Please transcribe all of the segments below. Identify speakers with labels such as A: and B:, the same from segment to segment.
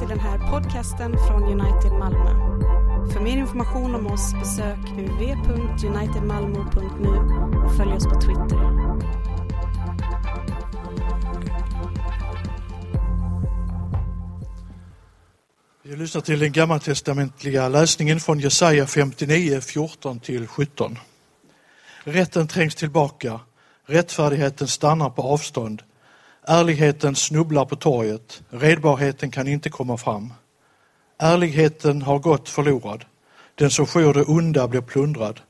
A: till den här podcasten United Malmö. För mer information om oss besök www.unitedmalmo.nu och följ oss på Twitter.
B: Vi lyssnar till den gammaltestamentliga läsningen från Jesaja 59, 14-17. Rätten trängs tillbaka, rättfärdigheten stannar på avstånd. Ärligheten snubblar på torget, redbarheten kan inte komma fram. Ärligheten har gått förlorad, den som skyr det onda blir plundrad.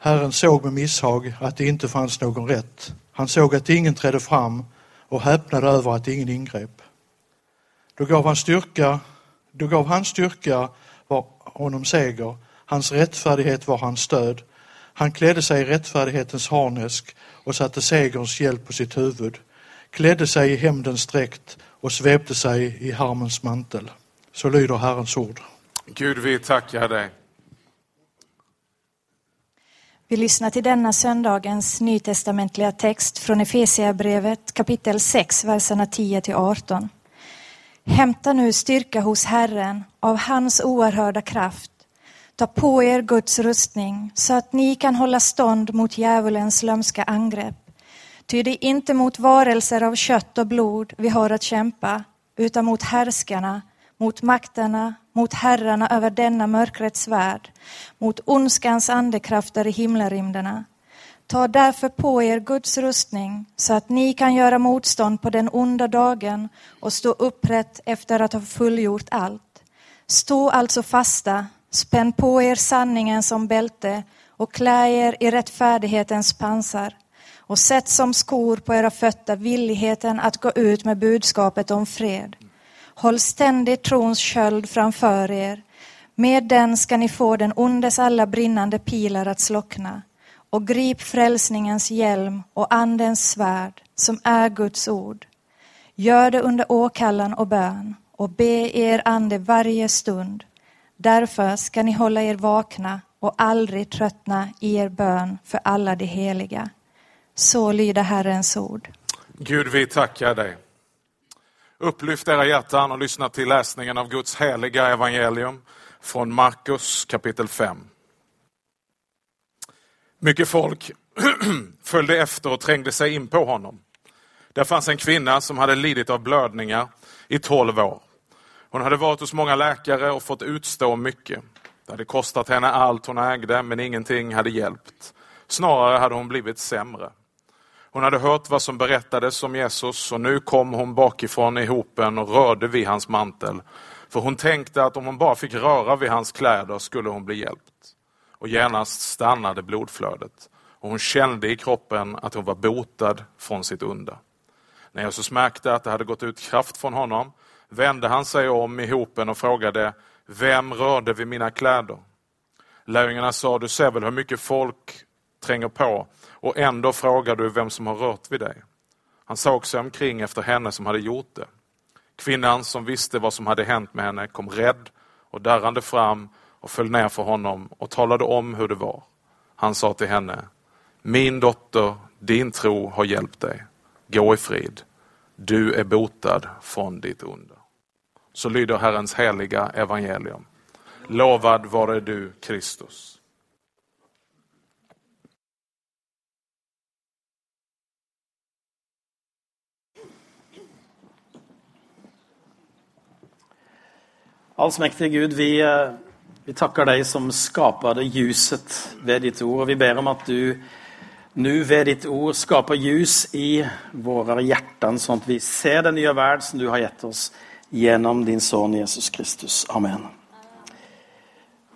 B: Herren såg med misshag att det inte fanns någon rätt. Han såg att ingen trädde fram och häpnade över att ingen ingrep. Då gav han styrka, då gav hans styrka var honom seger, hans rättfärdighet var hans stöd. Han klädde sig i rättfärdighetens harnesk och satte segerns hjälp på sitt huvud klädde seg i hämndens dräkt och svepte sig i harmens mantel. Så lyder Herrens ord.
C: Gud, vi tackar dig.
D: Vi lyssnar till denna söndagens nytestamentliga text från Efesierbrevet kapitel 6, verserna 10 till 18. Hämta nu styrka hos Herren av hans oerhörda kraft. Ta på er Guds rustning så att ni kan hålla stånd mot djävulens lömska angrepp. Ty det är inte mot varelser av kött och blod vi har att kämpa, utan mot härskarna, mot makterna, mot herrarna över denna mörkrets värld, mot ondskans andekrafter i himlarymderna. Ta därför på er Guds rustning så att ni kan göra motstånd på den onda dagen och stå upprätt efter att ha fullgjort allt. Stå alltså fasta, spänn på er sanningen som bälte och klä er i rättfärdighetens pansar och sätt som skor på era fötter villigheten att gå ut med budskapet om fred. Håll ständigt trons köld framför er. Med den ska ni få den ondes alla brinnande pilar att slockna. Och grip frälsningens hjälm och andens svärd, som är Guds ord. Gör det under åkallan och bön och be er ande varje stund. Därför ska ni hålla er vakna och aldrig tröttna i er bön för alla de heliga. Så lyder Herrens ord.
C: Gud, vi tackar dig. Upplyft era hjärtan och lyssna till läsningen av Guds heliga evangelium från Markus kapitel 5. Mycket folk följde efter och trängde sig in på honom. Där fanns en kvinna som hade lidit av blödningar i tolv år. Hon hade varit hos många läkare och fått utstå mycket. Det hade kostat henne allt hon ägde, men ingenting hade hjälpt. Snarare hade hon blivit sämre. Hon hade hört vad som berättades om Jesus och nu kom hon bakifrån i hopen och rörde vid hans mantel. För hon tänkte att om hon bara fick röra vid hans kläder skulle hon bli hjälpt. Och genast stannade blodflödet och hon kände i kroppen att hon var botad från sitt onda. När Jesus märkte att det hade gått ut kraft från honom vände han sig om i hopen och frågade Vem rörde vid mina kläder? Lärjungarna sa, du ser väl hur mycket folk tränger på och ändå frågar du vem som har rört vid dig. Han såg sig omkring efter henne som hade gjort det. Kvinnan som visste vad som hade hänt med henne kom rädd och darrande fram och föll ner för honom och talade om hur det var. Han sa till henne, min dotter, din tro har hjälpt dig. Gå i frid. Du är botad från ditt under. Så lyder Herrens heliga evangelium. Lovad vare du, Kristus.
E: Allsmäktige Gud, vi, eh, vi takker deg som skapade ljuset ved ditt ord. Og vi ber om at du nu ved ditt ord skaper ljus i våre hjerter, sånn at vi ser den nye värld som du har gitt oss gjennom din sønn Jesus Kristus. Amen.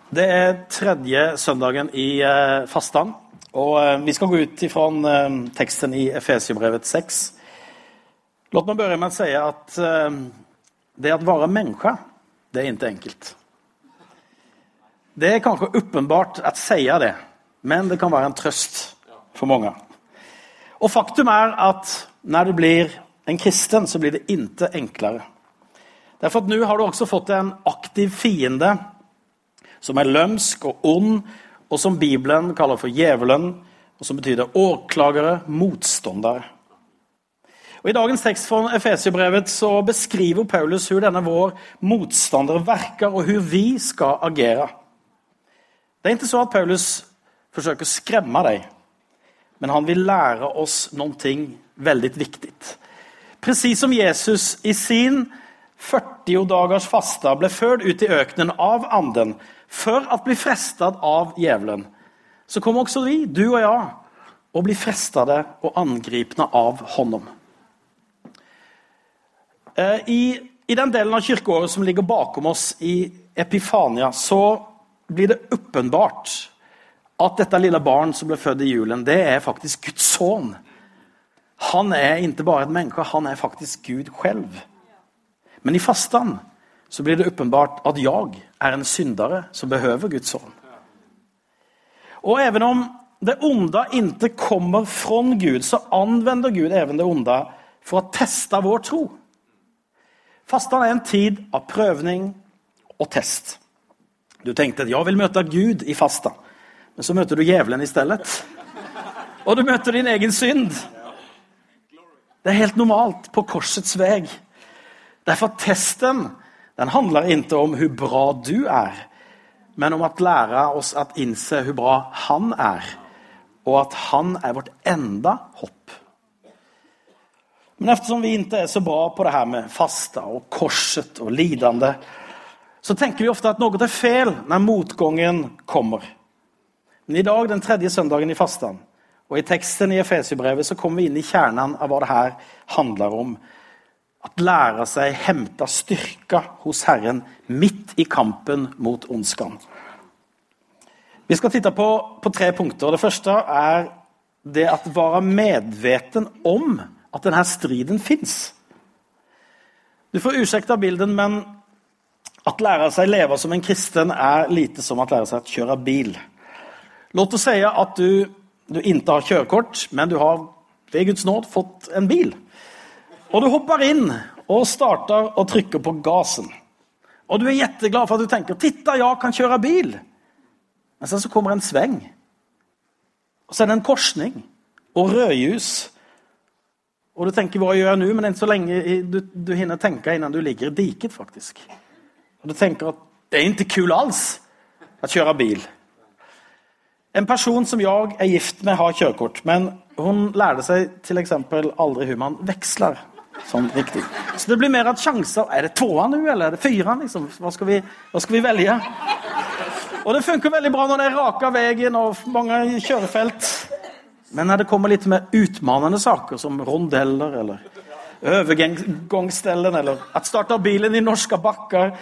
E: Det er tredje søndagen i eh, fastan og eh, vi skal gå ut ifrån teksten i Efesiebrevet 6. Låt meg begynne med å si at det å være människa det är inte enkelt. Det är kanske uppenbart att säga det, men det kan vara en tröst för många. Och faktum är att när du blir en kristen så blir det inte enklare. Därför att nu har du också fått en aktiv fiende som är lömsk och ond och som Bibeln kallar för djävulen och som betyder åklagare, motståndare. Og I dagens tekst fra Efesiebrevet så beskriver Paulus hvordan denne vår motstander verker, og hvordan vi skal agere. Det er ikke så at Paulus forsøker å skremme deg, men han vil lære oss noe veldig viktig. Presis som Jesus i sin 40 dagers faste ble ført ut i økenen av anden for å bli frestet av djevelen, så kommer også vi, du og jeg, å bli frestet og angripne av honom. Eh, I, I, den delen av kirkeåret som ligger bakom oss i Epifania, så blir det åpenbart at dette lille barn som ble født i julen, det er faktisk Guds sønn. Han er ikke bare et menneske, han er faktisk Gud selv. Men i fastan så blir det åpenbart at jeg er en syndere som behøver Guds sønn. Og even om det onde ikke kommer fra Gud, så anvender Gud even det onde for å teste vår tro. Fastan er en tid av prøvning og test. Du tenkte at jeg vil møte Gud i fasta, men så møter du djevelen i stedet. Og du møter din egen synd. Det er helt normalt på korsets vei. Derfor testen den handler ikke om hvor bra du er, men om å lære oss å innse hvor bra han er, og at han er vårt enda hopp. Men eftersom vi ikke er så bra på det her med fasta og korset og lidande så tenker vi ofte at noe er fel når motgången kommer. Men i dag, den tredje søndagen i fastan, og i teksten i Efesierbrevet så kommer vi inn i kjernen av hva det her handler om. At lære seg hämta styrka hos Herren midt i kampen mot ondskan. Vi skal titte på, på tre punkter. Det første er det at være medveten om at denne striden fins. Du får usekta bilden, men at lære seg leve som en kristen er lite som at lære seg å kjøre bil. Låt oss si at du, du ikke har kjørekort, men du har ved Guds nåd fått en bil. Og du hopper inn og starter å trykke på gassen. Og du er jetteglad for at du tenker 'Titta, jeg kan kjøre bil'. Men så kommer en sveng. Og så er det en korsning og rødljus. Og du tenker 'hva gjør jeg nå?' Men ikke så lenge du, du hinner tenke innan du ligger i diket, faktisk. Og du tenker at det er ikke kul alls å kjøre bil. En person som jeg er gift med, har kjørekort, men hun lærte seg f.eks. aldri hvordan man veksler sånn riktig. Så det blir mer at sjanser Er det toeren nå, eller er det fyra? Liksom? Hva, skal vi, hva skal vi velge? Og det funker veldig bra når det er raka veien og mange kjørefelt. Men når det kommer litt mer utmanende saker, som rondeller eller overgangsstellen, eller at starta bilen i norske bakker,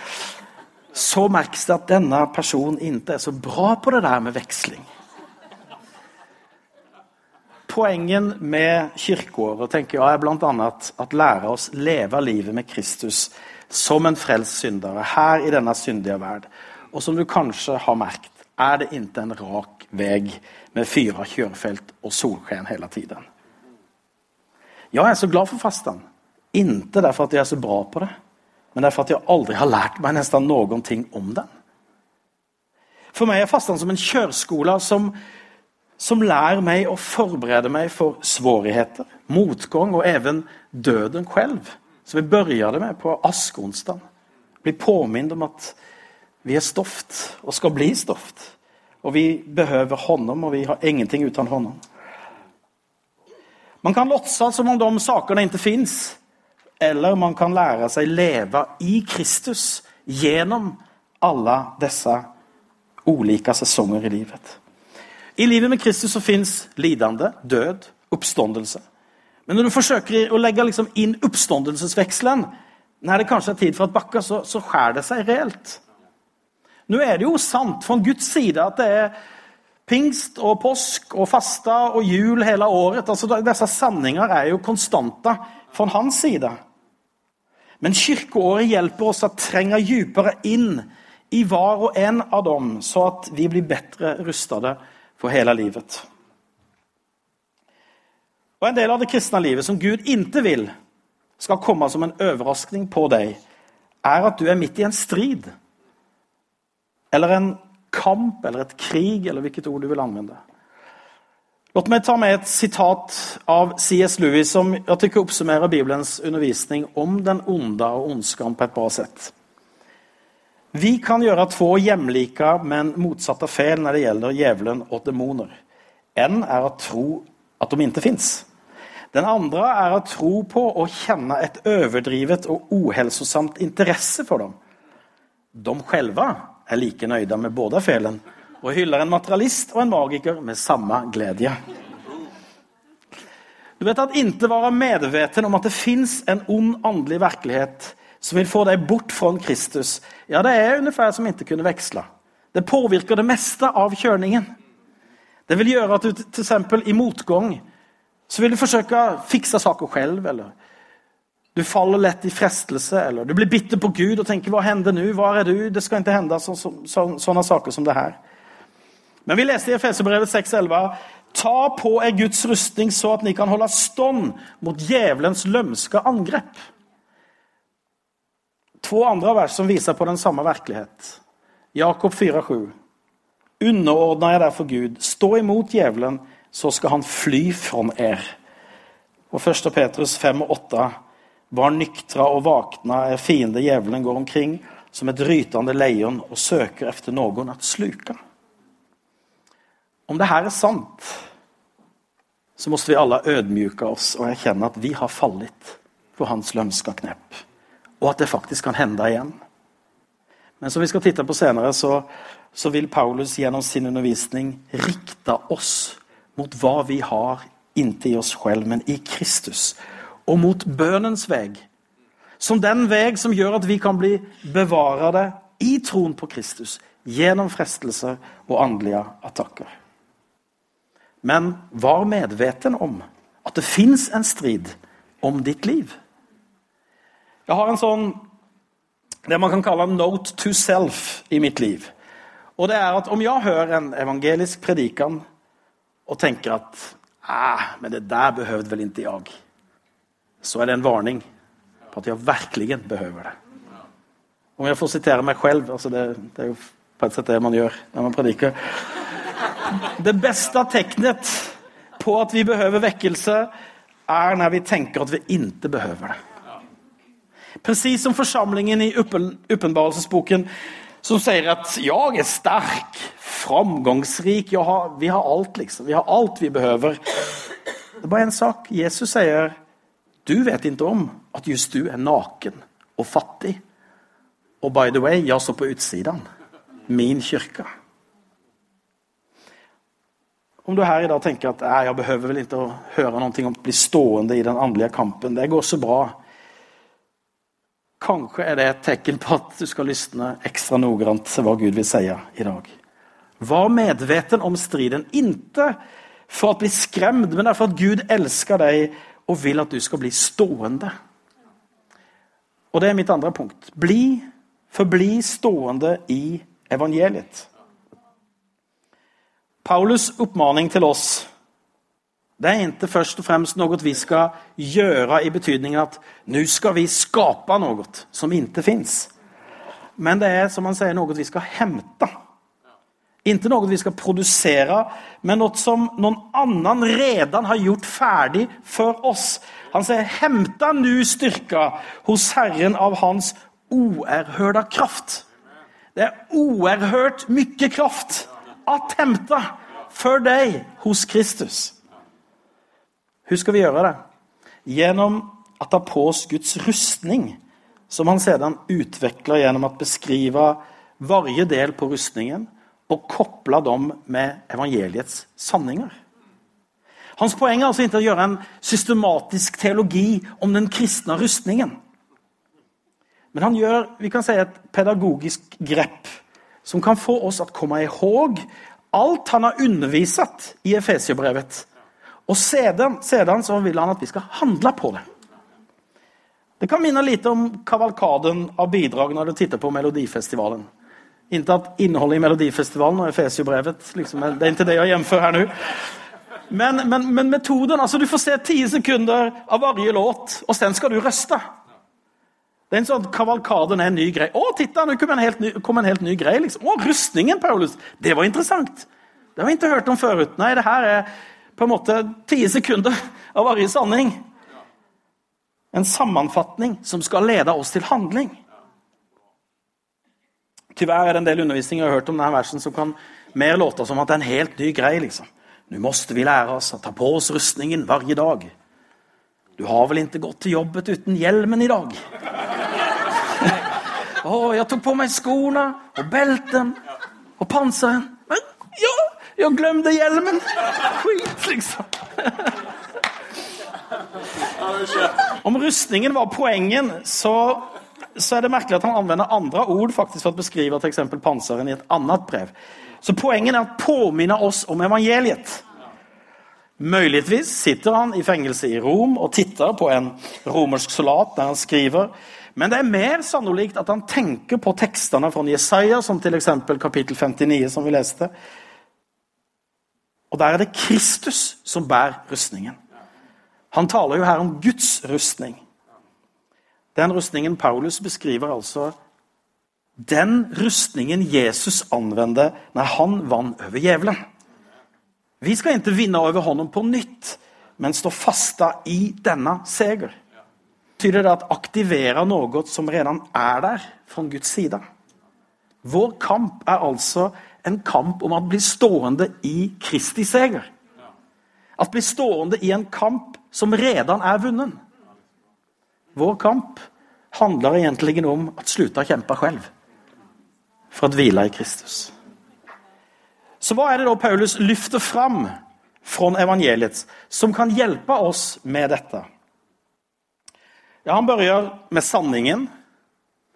E: så merkes det at denne personen ikke er så bra på det der med veksling. Poengen med kirkeåret tenker jeg, er bl.a. at lære oss leve livet med Kristus som en frelst syndere her i denne syndige verden. Og som du kanskje har merket, er det ikke en rak vei med fyra kjørefelt og solsken hele tiden. Jeg er så glad for fastan. Ikke derfor at jeg er så bra på det, men derfor at jeg aldri har lært meg nesten noen ting om den. For meg er fastan som en kjøreskole som, som lærer meg å forberede meg for svårigheter, motgang og even døden selv. Så vi begynte med på askeonsdag. Blir påminnet om at vi er stoft og skal bli stoft. Og vi behøver honom, og vi har ingenting uten honom. Man kan låtsa som om de sakene ikke fins, eller man kan lære seg leve i Kristus gjennom alle disse ulike sesonger i livet. I livet med Kristus så fins lidende, død, oppståndelse. Men når du forsøker å legge liksom inn oppståndelsesvekselen når det kanskje er tid for å bakke, så, så skjærer det seg reelt. Nå er det jo sant fra Guds side at det er pingst og påsk og fasta og jul hele året. Altså, disse sanninger er jo konstante fra hans side. Men kirkeåret hjelper oss å trenge dypere inn i hver og en av dem, så at vi blir bedre rustet for hele livet. Og En del av det kristne livet som Gud ikke vil skal komme som en overraskning på deg, er at du er midt i en strid eller en kamp eller et krig, eller hvilket ord du vil anvende. Låt meg ta med et sitat av C.S. Lewis som jeg tykker oppsummerer Bibelens undervisning om den onde og ondskan på et bra sett. Vi kan gjøre två jämlika men motsatta fel når det gjelder djevelen og demoner. En er å tro at de ikke fins. Den andre er å tro på og kjenne et overdrivet og uhälsosamt interesse for dem. De selv er like nøyde med både felen og hyller en materialist og en magiker med samme glede. Du vet at ikke være medveten om at det fins en ond åndelig virkelighet som vil få deg bort fra Kristus, ja, det er ungefær som ikke kunne veksle. Det påvirker det meste av kjøringen. Det vil gjøre at du f.eks. i motgang så vil du forsøke å fikse saker selv, eller du faller lett i frestelse, eller du blir bitter på Gud og tenker 'Hva hender nå? Hvor er du?' Det skal ikke hende så, så, så, sånne saker som det her. Men vi leste i Efeserbrevet 6,11.: Ta på er Guds rustning så at ni kan holde stånd mot djevelens lømske angrep. To andre vers som viser på den samme virkelighet. Jakob 4,7. Underordna er derfor Gud. Stå imot djevelen, så skal han fly fra er. Og 1. Petrus 5 og 8. Var nyktra og vakna er fiende djevelen går omkring som et rytende lejon og søker efter noen at sluka. Om det her er sant, så måste vi alle ødmjuke oss og erkjenne at vi har fallit på hans lømska knepp, og at det faktisk kan hende igjen. Men som vi skal titte på senere, så, så vil Paulus gjennom sin undervisning rikte oss mot hva vi har ikke i oss selv, men i Kristus. Og mot bønens vei. Som den vei som gjør at vi kan bli bevarede i troen på Kristus gjennom frestelser og åndelige attakker. Men var medveten om at det fins en strid om ditt liv. Jeg har en sånn det man kan kalle note to self i mitt liv. Og det er at Om jeg hører en evangelisk predikan og tenker at ah, men det der behøvde vel ikke jeg. Så er det en varning på at jeg virkelig behøver det. Om jeg får sitere meg selv altså det, det, er jo på et sett det man gjør når man prediker. Det beste tegnet på at vi behøver vekkelse, er når vi tenker at vi ikke behøver det. Precis som forsamlingen i åpenbarelsesboken som sier at 'jeg er sterk, framgangsrik. Har, vi har alt, liksom. Vi har alt vi behøver. Det er bare én sak. Jesus sier du vet ikke om at just du er naken og fattig. Og by the way, jeg står på utsiden. Min kirke. Om du her i dag tenker at jeg behøver vel ikke å høre noe om å bli stående i den åndelige kampen, det går så bra. Kanskje er det et tegn på at du skal lysne ekstra noggrant til hva Gud vil si i dag. Var medveten om striden. Ikke for å bli skremt, men for at Gud elsker deg og vil at du skal bli stående. Og det er mitt andre punkt. Bli, forbli stående i evangeliet. Paulus oppmaning til oss det er ikke først og fremst noe vi skal gjøre i betydningen at nå skal vi skape noe som ikke fins. Men det er som han sier, noe vi skal hente. Ikke noe vi skal produsere, men noe som noen annen redan har gjort ferdig for oss. Han sier 'hemta nu styrka hos Herren av Hans oerhørda kraft'. Det er oerhørt mye kraft at hente for deg hos Kristus. Hvordan skal vi gjøre det? Gjennom å ta på oss Guds rustning, som han sedan utvikler gjennom å beskrive varje del på rustningen og koble dem med evangeliets sanninger. Hans poeng er altså ikke å gjøre en systematisk teologi om den kristne rustningen. Men han gjør vi kan si, et pedagogisk grep som kan få oss å komme ihåg alt han har undervist i Efesiebrevet. Og så vil han at vi skal handle på det. Det kan minne litt om kavalkaden av bidrag når du titter på Melodifestivalen. Inte innholdet i Melodifestivalen og Efesiobrevet, liksom, det er ikke det jeg jämför her nå. Men, men, men, metoden, altså du får se ti sekunder av varje låt og sen skal du røste. Det er en sånn Kavalkaden er en ny greie. Å, titta, nå kom en helt ny, en helt ny greie. Liksom. Å, rustningen, Paulus! Det var interessant. Det har vi ikke hørt om før. Nei, det her er på en måte ti sekunder av varje sanning. En sammenfatning som skal lede oss til handling. Tyvärr er det en del undervisning jeg har hørt om denne versen som kan mer låte som at det er en helt ny greie. liksom. Nu måste vi lære oss å ta på oss rustningen varje dag. Du har vel ikke gått til jobbet uten hjelmen i dag? Oh, jeg tok på meg skoene og belten og panseren. Men ja, jeg glemte hjelmen! Skit, liksom. Om rustningen var poengen, så, så, er det merkelig at han anvender andre ord faktisk for å beskrive f.eks. panseren i et annet brev. Så poenget er å påminne oss om evangeliet. Muligvis sitter han i fengelse i Rom og titter på en romersk soldat der han skriver. Men det er mer sannolikt at han tenker på tekstene fra Jesaja, som f.eks. kapittel 59, som vi leste. Og der er det Kristus som bærer rustningen. Han taler jo her om Guds rustning. Den rustningen Paulus beskriver altså den rustningen Jesus anvendte når han vant over djevelen. Vi skal ikke vinne over hånden på nytt, men stå fasta i denne seger. Betyr det at aktivere noe som redan er der fra Guds side? Vår kamp er altså en kamp om å bli stående i Kristi seger. At bli stående i en kamp som redan er vunnet. Vår kamp handler egentlig om å slutte å kjempe selv for å hvile i Kristus. Så hva er det da Paulus lyfter fram fra evangeliet som kan hjelpe oss med dette? Ja, Han begynner med sanningen.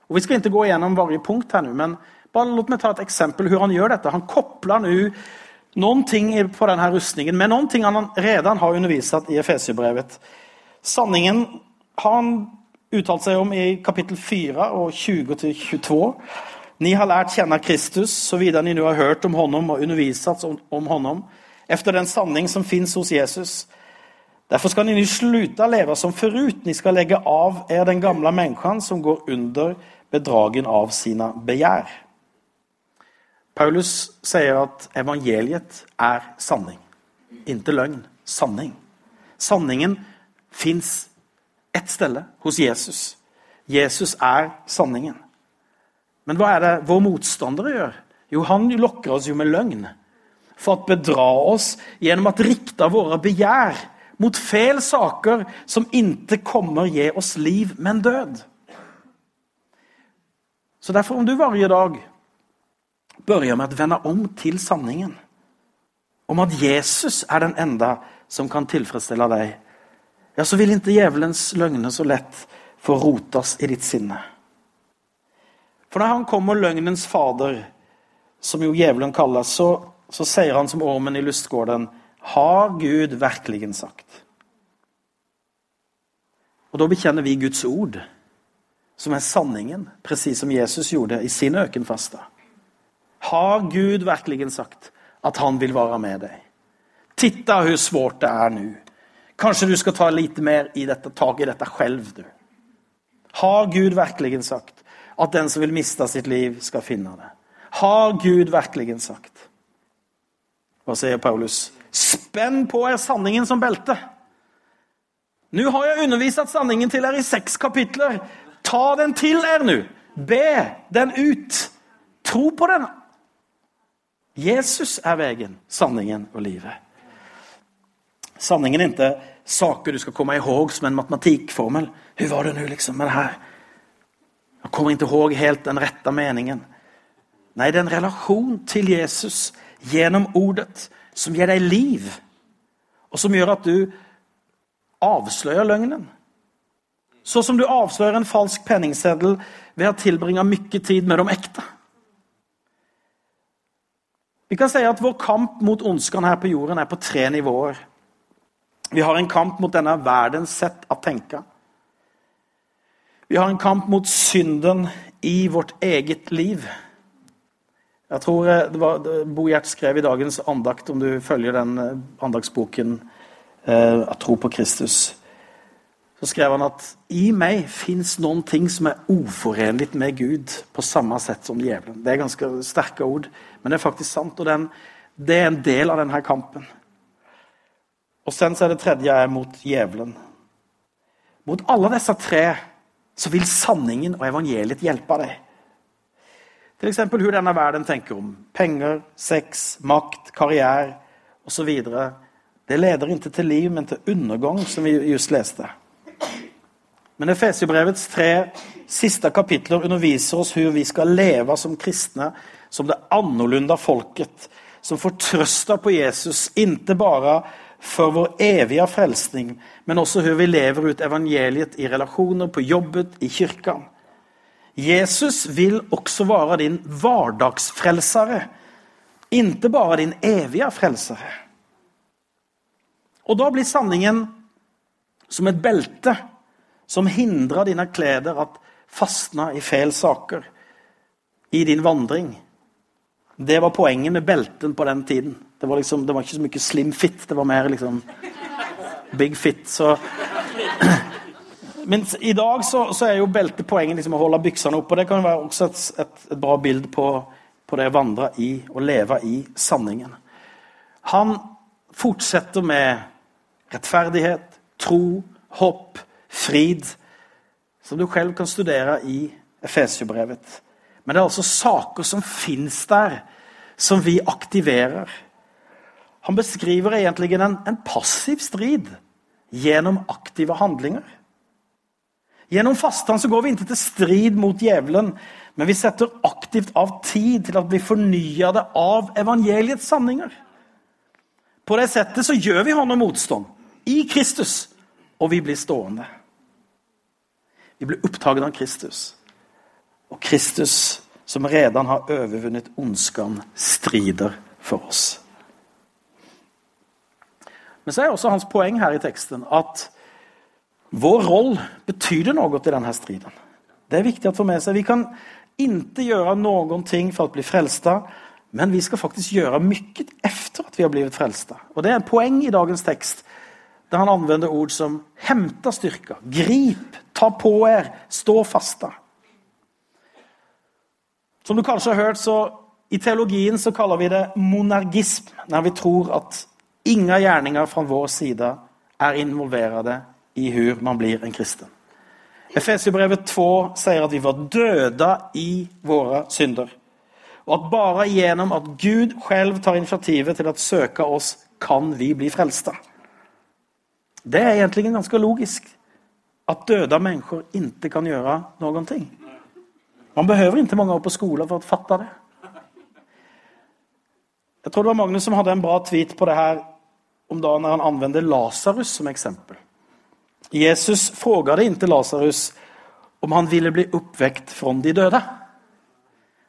E: Og Vi skal ikke gå gjennom hver punkt, her nå, men bare låt meg ta et eksempel hvordan han gjør dette. Han kobler nå noen ting på denne rustningen med noen ting han allerede har undervist i Efesiebrevet. Sanningen har han uttalt seg om i kapittel 4 og 20-22. Ni har lært kjenne Kristus, så videre ni nå har hørt om honom og undervisat om honom, efter den sanning som finnes hos Jesus. Derfor skal ni nu sluta leve som forut. Ni skal legge av er den gamle mennesken som går under bedragen av sine begjær. Paulus sier at evangeliet er sanning, ikke løgn. Sanning. Sanningen fins ett sted, hos Jesus. Jesus er sanningen. Men hva er det vår motstandere gjør? Jo, han lokker oss jo med løgn. For å bedra oss gjennom at rikta våre begjær mot fel saker som ikke kommer gi oss liv, men død. Så derfor, om du varje dag begynner med å vende om til sanningen, om at Jesus er den enda som kan tilfredsstille deg, ja, så vil ikke djevelens løgner så lett få rotas i ditt sinne. For når han kommer løgnens fader, som jo djevelen kalles, så, så sier han som ormen i lystgården Har Gud virkelig sagt? Og Da bekjenner vi Guds ord, som er sanningen, presis som Jesus gjorde i sin økenfaste. Har Gud virkelig sagt at han vil være med deg? Titta hvor svårt det er nå. Kanskje du skal ta litt mer i dette, tak i dette selv, du. Har Gud virkelig sagt at den som vil miste sitt liv, skal finne det. Har Gud virkelig sagt? Hva sier Paulus? Spenn på er sanningen som belte. Nå har jeg undervist sanningen til dere i seks kapitler. Ta den til dere nå. Be den ut. Tro på den. Jesus er veien, sanningen og livet. Sanningen er ikke saker du skal komme ihåg som en matematikkformel. Hur var det nå liksom med det her? Jeg kommer ikke ihåg helt den rette meningen. Nei, det er en relasjon til Jesus gjennom ordet som gir deg liv, og som gjør at du avslører løgnen. Så som du avslører en falsk penningseddel ved å tilbringe mye tid med de ekte. Vi kan si at Vår kamp mot ondskan her på jorden er på tre nivåer. Vi har en kamp mot denne verdens sett å tenke. Vi har en kamp mot synden i vårt eget liv. Jeg tror eh, det var Bo Gjert skrev i dagens andakt, om du følger den eh, andaktsboken eh, tro på Kristus', så skrev han at i meg fins noen ting som er uforenlig med Gud på samme sett som djevelen. Det er ganske sterke ord, men det er faktisk sant. Og den, det er en del av denne kampen. Og sen så er det tredje er mot djevelen. Mot alle disse tre så vil sanningen og evangeliet hjelpe deg. F.eks. hvordan denne verden tenker om penger, sex, makt, karriere osv. Det leder ikke til liv, men til undergang, som vi just leste. Men Efesiebrevets tre siste kapitler underviser oss hvordan vi skal leve som kristne, som det annorlunda folket, som får trøsta på Jesus, ikke bare for vår evige frelsning, men også hvordan vi lever ut evangeliet i relasjoner, på jobbet, i kirka. Jesus vil også være din hverdagsfrelsere, ikke bare din evige frelsere. Og da blir sanningen som et belte som hindrer dine klær at fastne i feil saker i din vandring. Det var poenget med belten på den tiden. Det var, liksom, det var ikke så mye slim fit, det var mer liksom big fit. Så Men i dag så, så er jo beltepoenget liksom å holde byksene oppe. Det kan være også et, et, et bra bilde på, på, det å vandre i og leve i sanningen. Han fortsetter med rettferdighet, tro, håp, frid, som du selv kan studere i Efesiobrevet. Men det er altså saker som fins der, som vi aktiverer. Han beskriver egentlig en, en passiv strid gjennom aktive handlinger. Gjennom fasten så går vi ikke til strid mot djevelen, men vi setter aktivt av tid til å bli det av evangeliets sanninger. På det settet så gjør vi ham motstand i Kristus, og vi blir stående. Vi blir opptatt av Kristus. Og Kristus, som redan har overvunnet ondskan, strider for oss. Men så er også hans poeng her i teksten at vår rolle betyr noe i denne striden. Det er viktig å få med seg. Vi kan ikke gjøre noen ting for å bli frelsta, men vi skal faktisk gjøre mye etter at vi har blitt frelsta. Og det er en poeng i dagens tekst, der han anvender ord som 'hente styrka', 'grip', 'ta på er', 'stå fasta'. Som du kanskje har hørt, så i teologien så kaller vi det monergism, når vi tror at ingen gjerninger fra vår side er involverte i hur man blir en kristen. Efesiebrevet 2 sier at vi var døde i våre synder. Og at bare gjennom at Gud selv tar initiativet til å søke oss, kan vi bli frelste. Det er egentlig ganske logisk. At døde mennesker ikke kan gjøre noen ting. Man behøver ikke mange år på skolen for å fatte det. Jeg tror det var Magnus som hadde en bra tweet på det her om dagen når han anvender Lasarus som eksempel. Jesus frågade inntil Lasarus om han ville bli oppvekt fra de døde.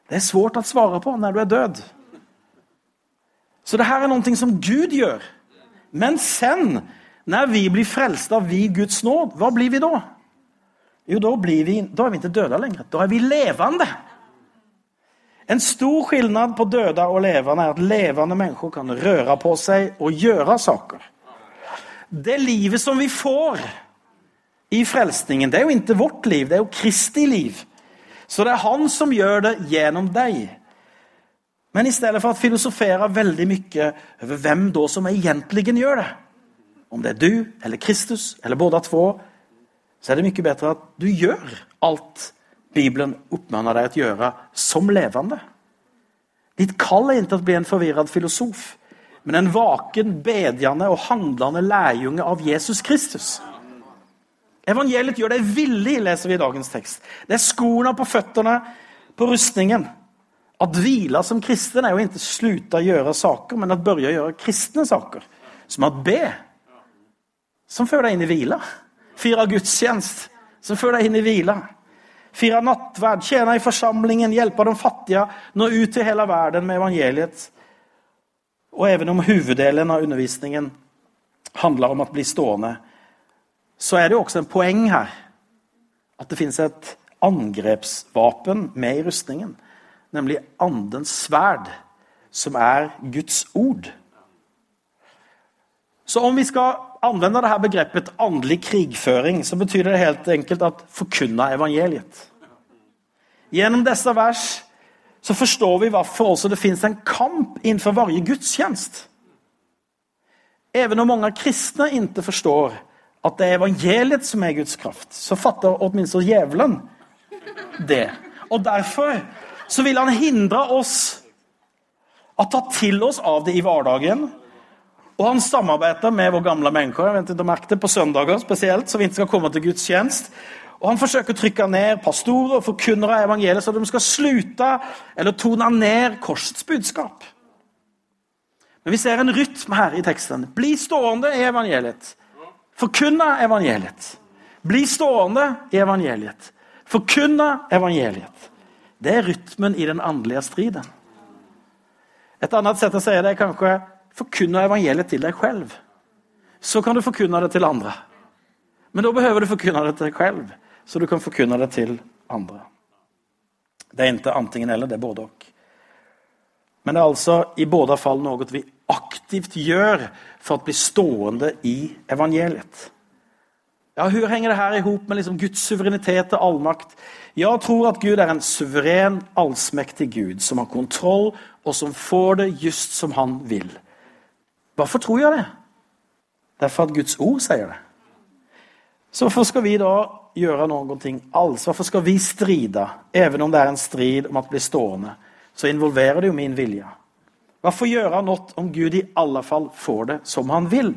E: Det er svårt å svare på når du er død. Så det her er noe som Gud gjør. Men sen, når vi blir frelst av vi Guds nåd, hva blir vi då? Jo, da, vi, da er vi ikke døde lenger. Da er vi levende. En stor skillnad på døde og levende er at levende mennesker kan røre på seg og gjøre saker. Det livet som vi får i frelsningen. Det er jo ikke vårt liv, det er jo Kristi liv. Så det er han som gjør det gjennom deg. Men i stedet for å filosofere veldig mye over hvem da som egentlig gjør det, om det er du eller Kristus eller både to, så er det mye bedre at du gjør alt Bibelen oppmaner deg til å gjøre, som levende. Ditt kall er ikke å bli en forvirret filosof, men en vaken, bedjende og handlende lærjunge av Jesus Kristus. Evangeliet gjør deg villig, leser vi i dagens tekst. Det er skoene på føttene på rustningen. At hvile som kristen er jo ikke slutte å gjøre saker, men at børje å gjøre kristne saker. Som at be, som fører deg inn i hvile. Fire gudstjenest, som fører deg inn i hvile. Fire nattverd, tjene i forsamlingen, hjelpe de fattige, nå ut til hele verden med evangeliet. Og even om hoveddelen av undervisningen handler om å bli stående så er det jo også en poeng her at det finnes et angrepsvapen med i rustningen, nemlig andens sverd, som er Guds ord. Så om vi skal anvende dette begrepet åndelig krigføring, så betyr det helt enkelt at forkunne evangeliet. Gjennom disse vers så forstår vi hvorfor også det finnes en kamp innenfor varje gudstjeneste. Even om mange kristne ikke forstår at det er evangeliet som er Guds kraft, så fatter åtminstone djevelen det. Og derfor så vil han hindre oss å ta til oss av det i vardagen. Och han samarbeider med vår gamle mennesker jeg vet ikke om det på søndager spesielt, så vi ikke skal komme til Guds tjenest. Og han forsøker å trykke ned pastorer og forkunnere evangeliet så de skal sluta eller tona ned korsets budskap. Men vi ser en rytm her i teksten. Bli stående i evangeliet. Förkunna evangeliet. Bli stående i evangeliet. Förkunna evangeliet. Det er rytmen i den andelige striden. Et annet sett å si det er kanske förkunna evangeliet til deg selv. Så kan du forkunne det til andre. Men da behøver du forkunne det til deg selv, så du kan forkunne det til andre. Det er ikke antingen eller, det er både og. Men det er altså i båda fall noe vi aktivt gjør for å bli stående i evangeliet. Ja, Hvordan henger det här ihop med liksom Guds suverenitet og allmakt? Jeg tror at Gud er en suveren, allsmektig Gud som har kontroll og som får det just som han vill. Varför tror jeg det? Derfor at Guds ord sier det. Så hvorfor skal vi da gjøre noen ting alls? Hvorfor skal vi stride? Even om det er en strid om at bli stående, så involverer det jo min vilja. Hvorfor gjøre noe om Gud i alle fall får det som han vil?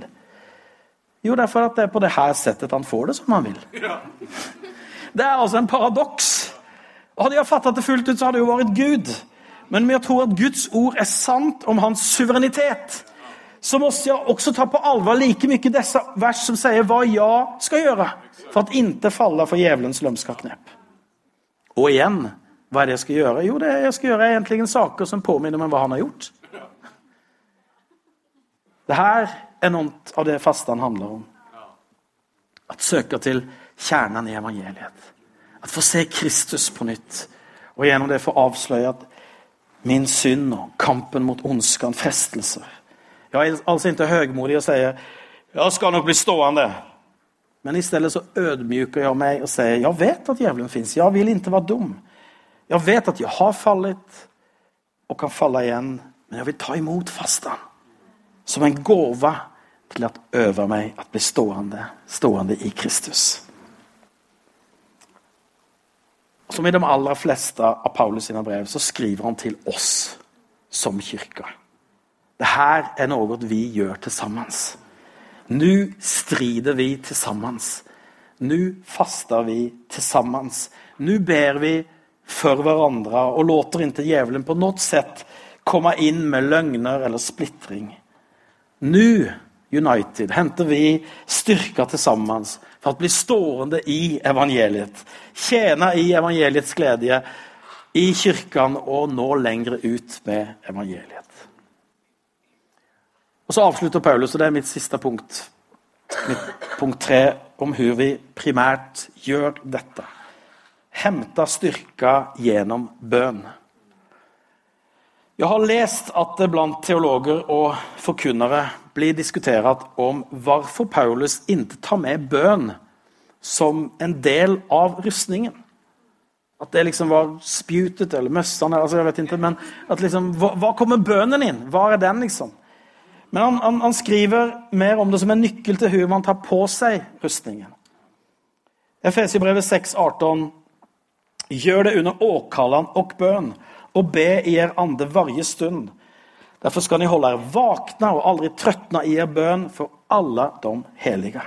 E: Jo, derfor at det er på det her settet han får det som han vil. Det er altså en paradoks. Og Hadde jeg fattet det fullt ut så hadde det jo vært Gud. Men vi tror at Guds ord er sant om hans suveränitet. Så må vi også ta på alvor like mye disse vers som sier hva jeg skal gjøre for at inte falle for djevelens lømska knep. Og igjen hva er det jeg skal gjøre? Jo, det er jeg skal gjøre egentlig en saker som påminner meg om hva han har gjort. Det her er noe av det fastan handler om. At søke til kjernen i evangeliet. At få se Kristus på nytt Og gjennom det få avslöjat min synd og kampen mot ondskan, frestelser. Jag är alltså inte högmodig och säger jag ska nog bli stående. Men istället så ödmjukar jag mig och säger jag vet att djävulen finns, jag vill inte vara dum. Jag vet att jag har fallit och kan falla igen, men jag vill ta emot fastan som en gåva till att öva mig att bli stående, stående i Kristus. Som i de allra flesta av Paulus sina brev så skriver han till oss som kyrka. Det her er noe vi gjør til sammen. Nå strider vi til sammen. Nå faster vi til sammen. Nå ber vi for hverandre og låter inntil djevelen på noe sett komme inn med løgner eller splittring. Nå, United, henter vi styrka sammen for å bli stående i evangeliet. Tjene i evangeliets glede, i kyrkan og nå lenger ut med evangeliet. Och så avslutter Paulus, og det er mitt siste punkt, mitt punkt tre, om hvor vi primært gjør dette. Hente styrka gjennom bønn. Jeg har lest at det blant teologer og forkunnere blir diskutert om hvorfor Paulus ikke tar med bønn som en del av rustningen. At det liksom var spjutet eller møssene altså jeg vet ikke, men at liksom, hva kommer bønnen inn? Hva er den liksom? Men han, han, han, skriver mer om det som en nykkel til hur man tar på seg rustningen. Efesierbrevet 6.18 Gjør det under åkallan og bønn, og be i er ande varje stund. Derfor skal ni holde er vakna og aldri tröttna i er bønn for alle de hellige.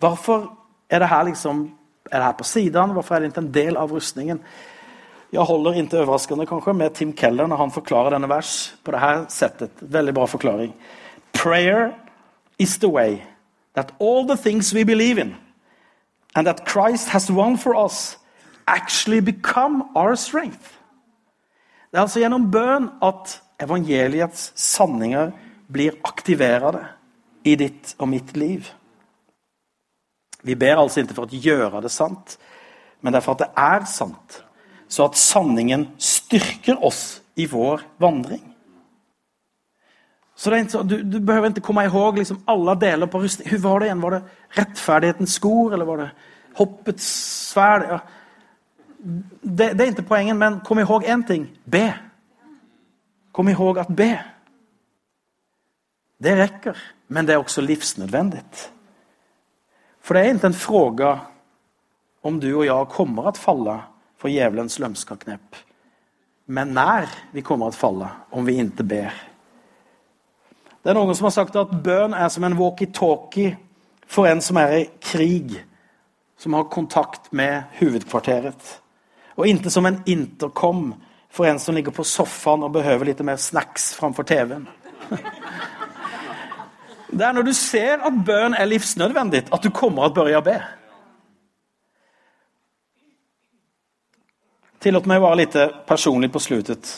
E: Hvorfor er det her liksom er det her på sidene? Hvorfor er det ikke en del av rustningen? Jag holder inntil overraskende kanskje med Tim Keller når han forklarer denne vers på dette settet. Veldig bra forklaring. Prayer is the way that all the things we believe in and that Christ has won for us actually become our strength. Det er altså gjennom bønn at evangeliets sanninger blir aktiverade i ditt og mitt liv. Vi ber altså ikke for å gjøre det sant, men for at det er sant. Så at sanningen styrker oss i vår vandring. Så inte du, du behøver ikke komme ihåg liksom alle deler på rustning. Hur var det igjen? Var det rettferdighetens skor eller var det hoppets sverd? Ja. Det, det, er ikke poenget, men kom ihåg en ting. Be. Kom ihåg at be. Det rekker, men det er også livsnødvendig. For det er ikke en fråga om du og jeg kommer til å falla för djevelens lømska knep. Men nær vi kommer at falle, om vi inte ber. Det er noen som har sagt at bønn er som en walkie-talkie för en som er i krig, som har kontakt med huvudkvarteret. Og ikke som en intercom for en som ligger på sofaen og behøver litt mer snacks framfor TV-en. Det er når du ser at bønn er livsnødvendig, at du kommer att å be. Tillåt å være litt personlig på slutet.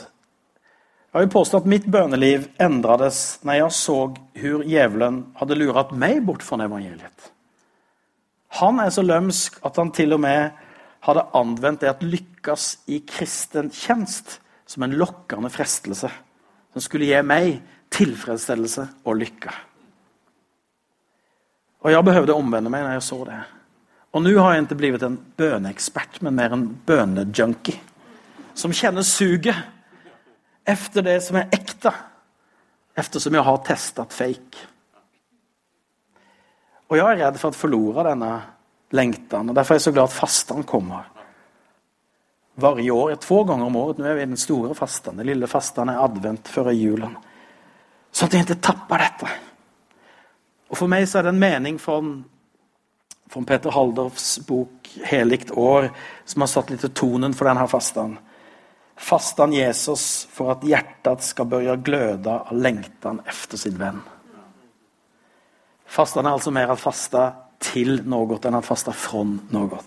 E: Jeg vil påstå at mitt bønneliv endredes når jeg så hvor djevelen hadde lurat meg bort fra evangeliet. Han er så lømsk at han til og med hadde anvendt det at lykkes i kristen tjänst som en lokkende frestelse som skulle gi meg tilfredsstillelse og lykke. Og jeg behøvde å omvende meg når jeg så det. Och nå har jeg ikke blitt en bøneekspert, men mer en bønejunkie. Som kjenner suget efter det som er ekte, Eftersom jeg har testet fake. Og jeg er redd for å forlore denne lengten, og derfor er jeg så glad at fasten kommer. Varje år, to ganger om året. Nå er vi i den store fasten. Den lille fasten er advent før julen. Sånn at jeg ikke tapper dette. Og for meg så er det en mening från, från Peter Haldorfs bok 'Helikt år som har satt lite tonen for denne här fastan. Jesus for at hjertet skal börja gløda av lengtan efter sin venn. Fastan er altså mer at fasta til noe enn at fasta från noe.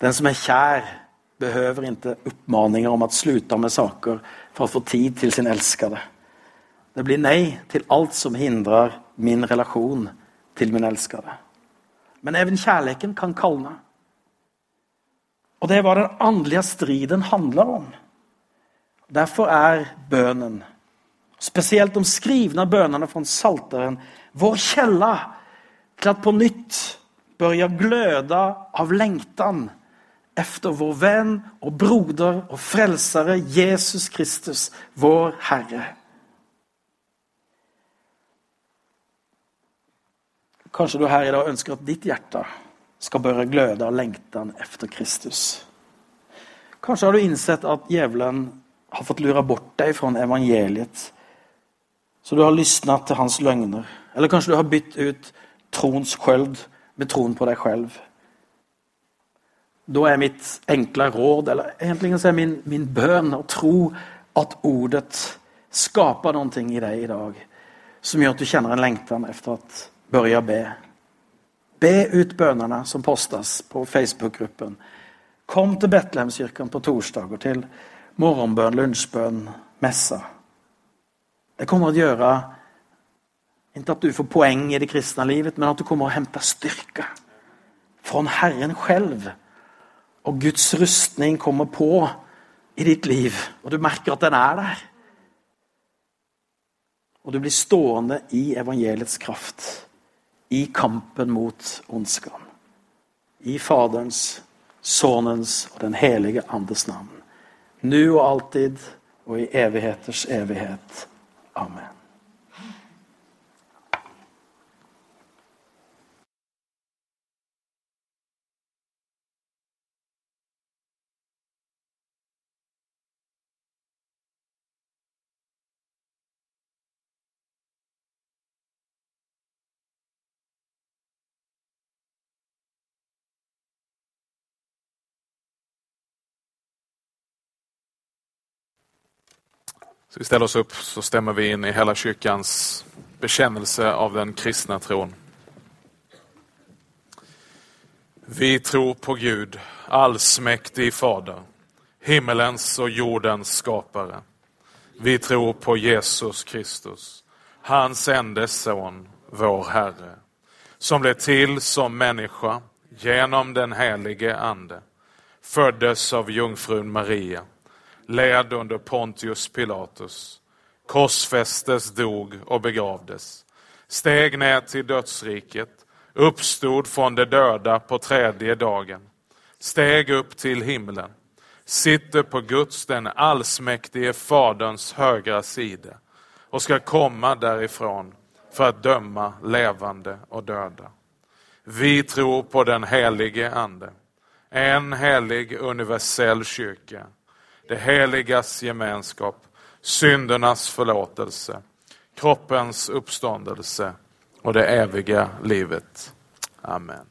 E: Den som er kjær, behøver ikke oppmaninger om å sluta med saker for å få tid til sin elskede. Det blir nei til alt som hindrer min relasjon til min älskade. Men even kärleken kan kalne. Og det er hva den åndelige striden handler om. Derfor er bønnen, spesielt de skrivne bønnene fra salteren, vår kjelle til at på nytt bør jeg gløde av lengtan efter vår venn og broder og frelsere Jesus Kristus, vår Herre. Kanske du her i dag ønsker at ditt hjerte skal börja gløde av lengten efter Kristus. Kanskje har du innsett at djevelen har fått lura bort deg fra evangeliet. Så du har lyssnat til hans løgner. Eller kanskje du har bytt ut trons sköld med tron på deg selv. Da er mitt enkle råd, eller egentligen så är min, min bønn, å tro at ordet skaper noe i deg i dag Som gjør at du kjenner en lengten efter att börja be. Be ut bönerna som postas på Facebookgruppen. Kom till Betlehemskyrkan på torsdager till morgonbön, lunchbön, mässa. Det kommer att göra, inte att du får poäng i det kristna livet, men att du kommer att hämta styrka från Herren själv. Och Guds rustning kommer på i ditt liv och du märker att den är där. Och du blir stående i evangeliets kraft i kampen mot ondskan. I Faderns, Sønnens og den helige Andes navn. Nu og alltid og i evigheters evighet. Amen.
C: Så vi ställer oss upp så stämmer vi in i hela kyrkans bekännelse av den kristna tron. Vi tror på Gud, allsmäktig Fader, himmelens och jordens skapare. Vi tror på Jesus Kristus, hans enda son, vår Herre, som blev till som människa genom den helige Ande, föddes av jungfrun Maria, led under Pontius Pilatus, korsfästes, dog och begravdes, steg ner till dödsriket, uppstod från de döda på tredje dagen, steg upp till himlen, sitter på Guds, den allsmäktige Faderns högra sida och ska komma därifrån för att döma levande och döda. Vi tror på den helige Ande, en helig universell kyrka, det heligas gemenskap, syndernas förlåtelse, kroppens uppståndelse och det eviga livet. Amen.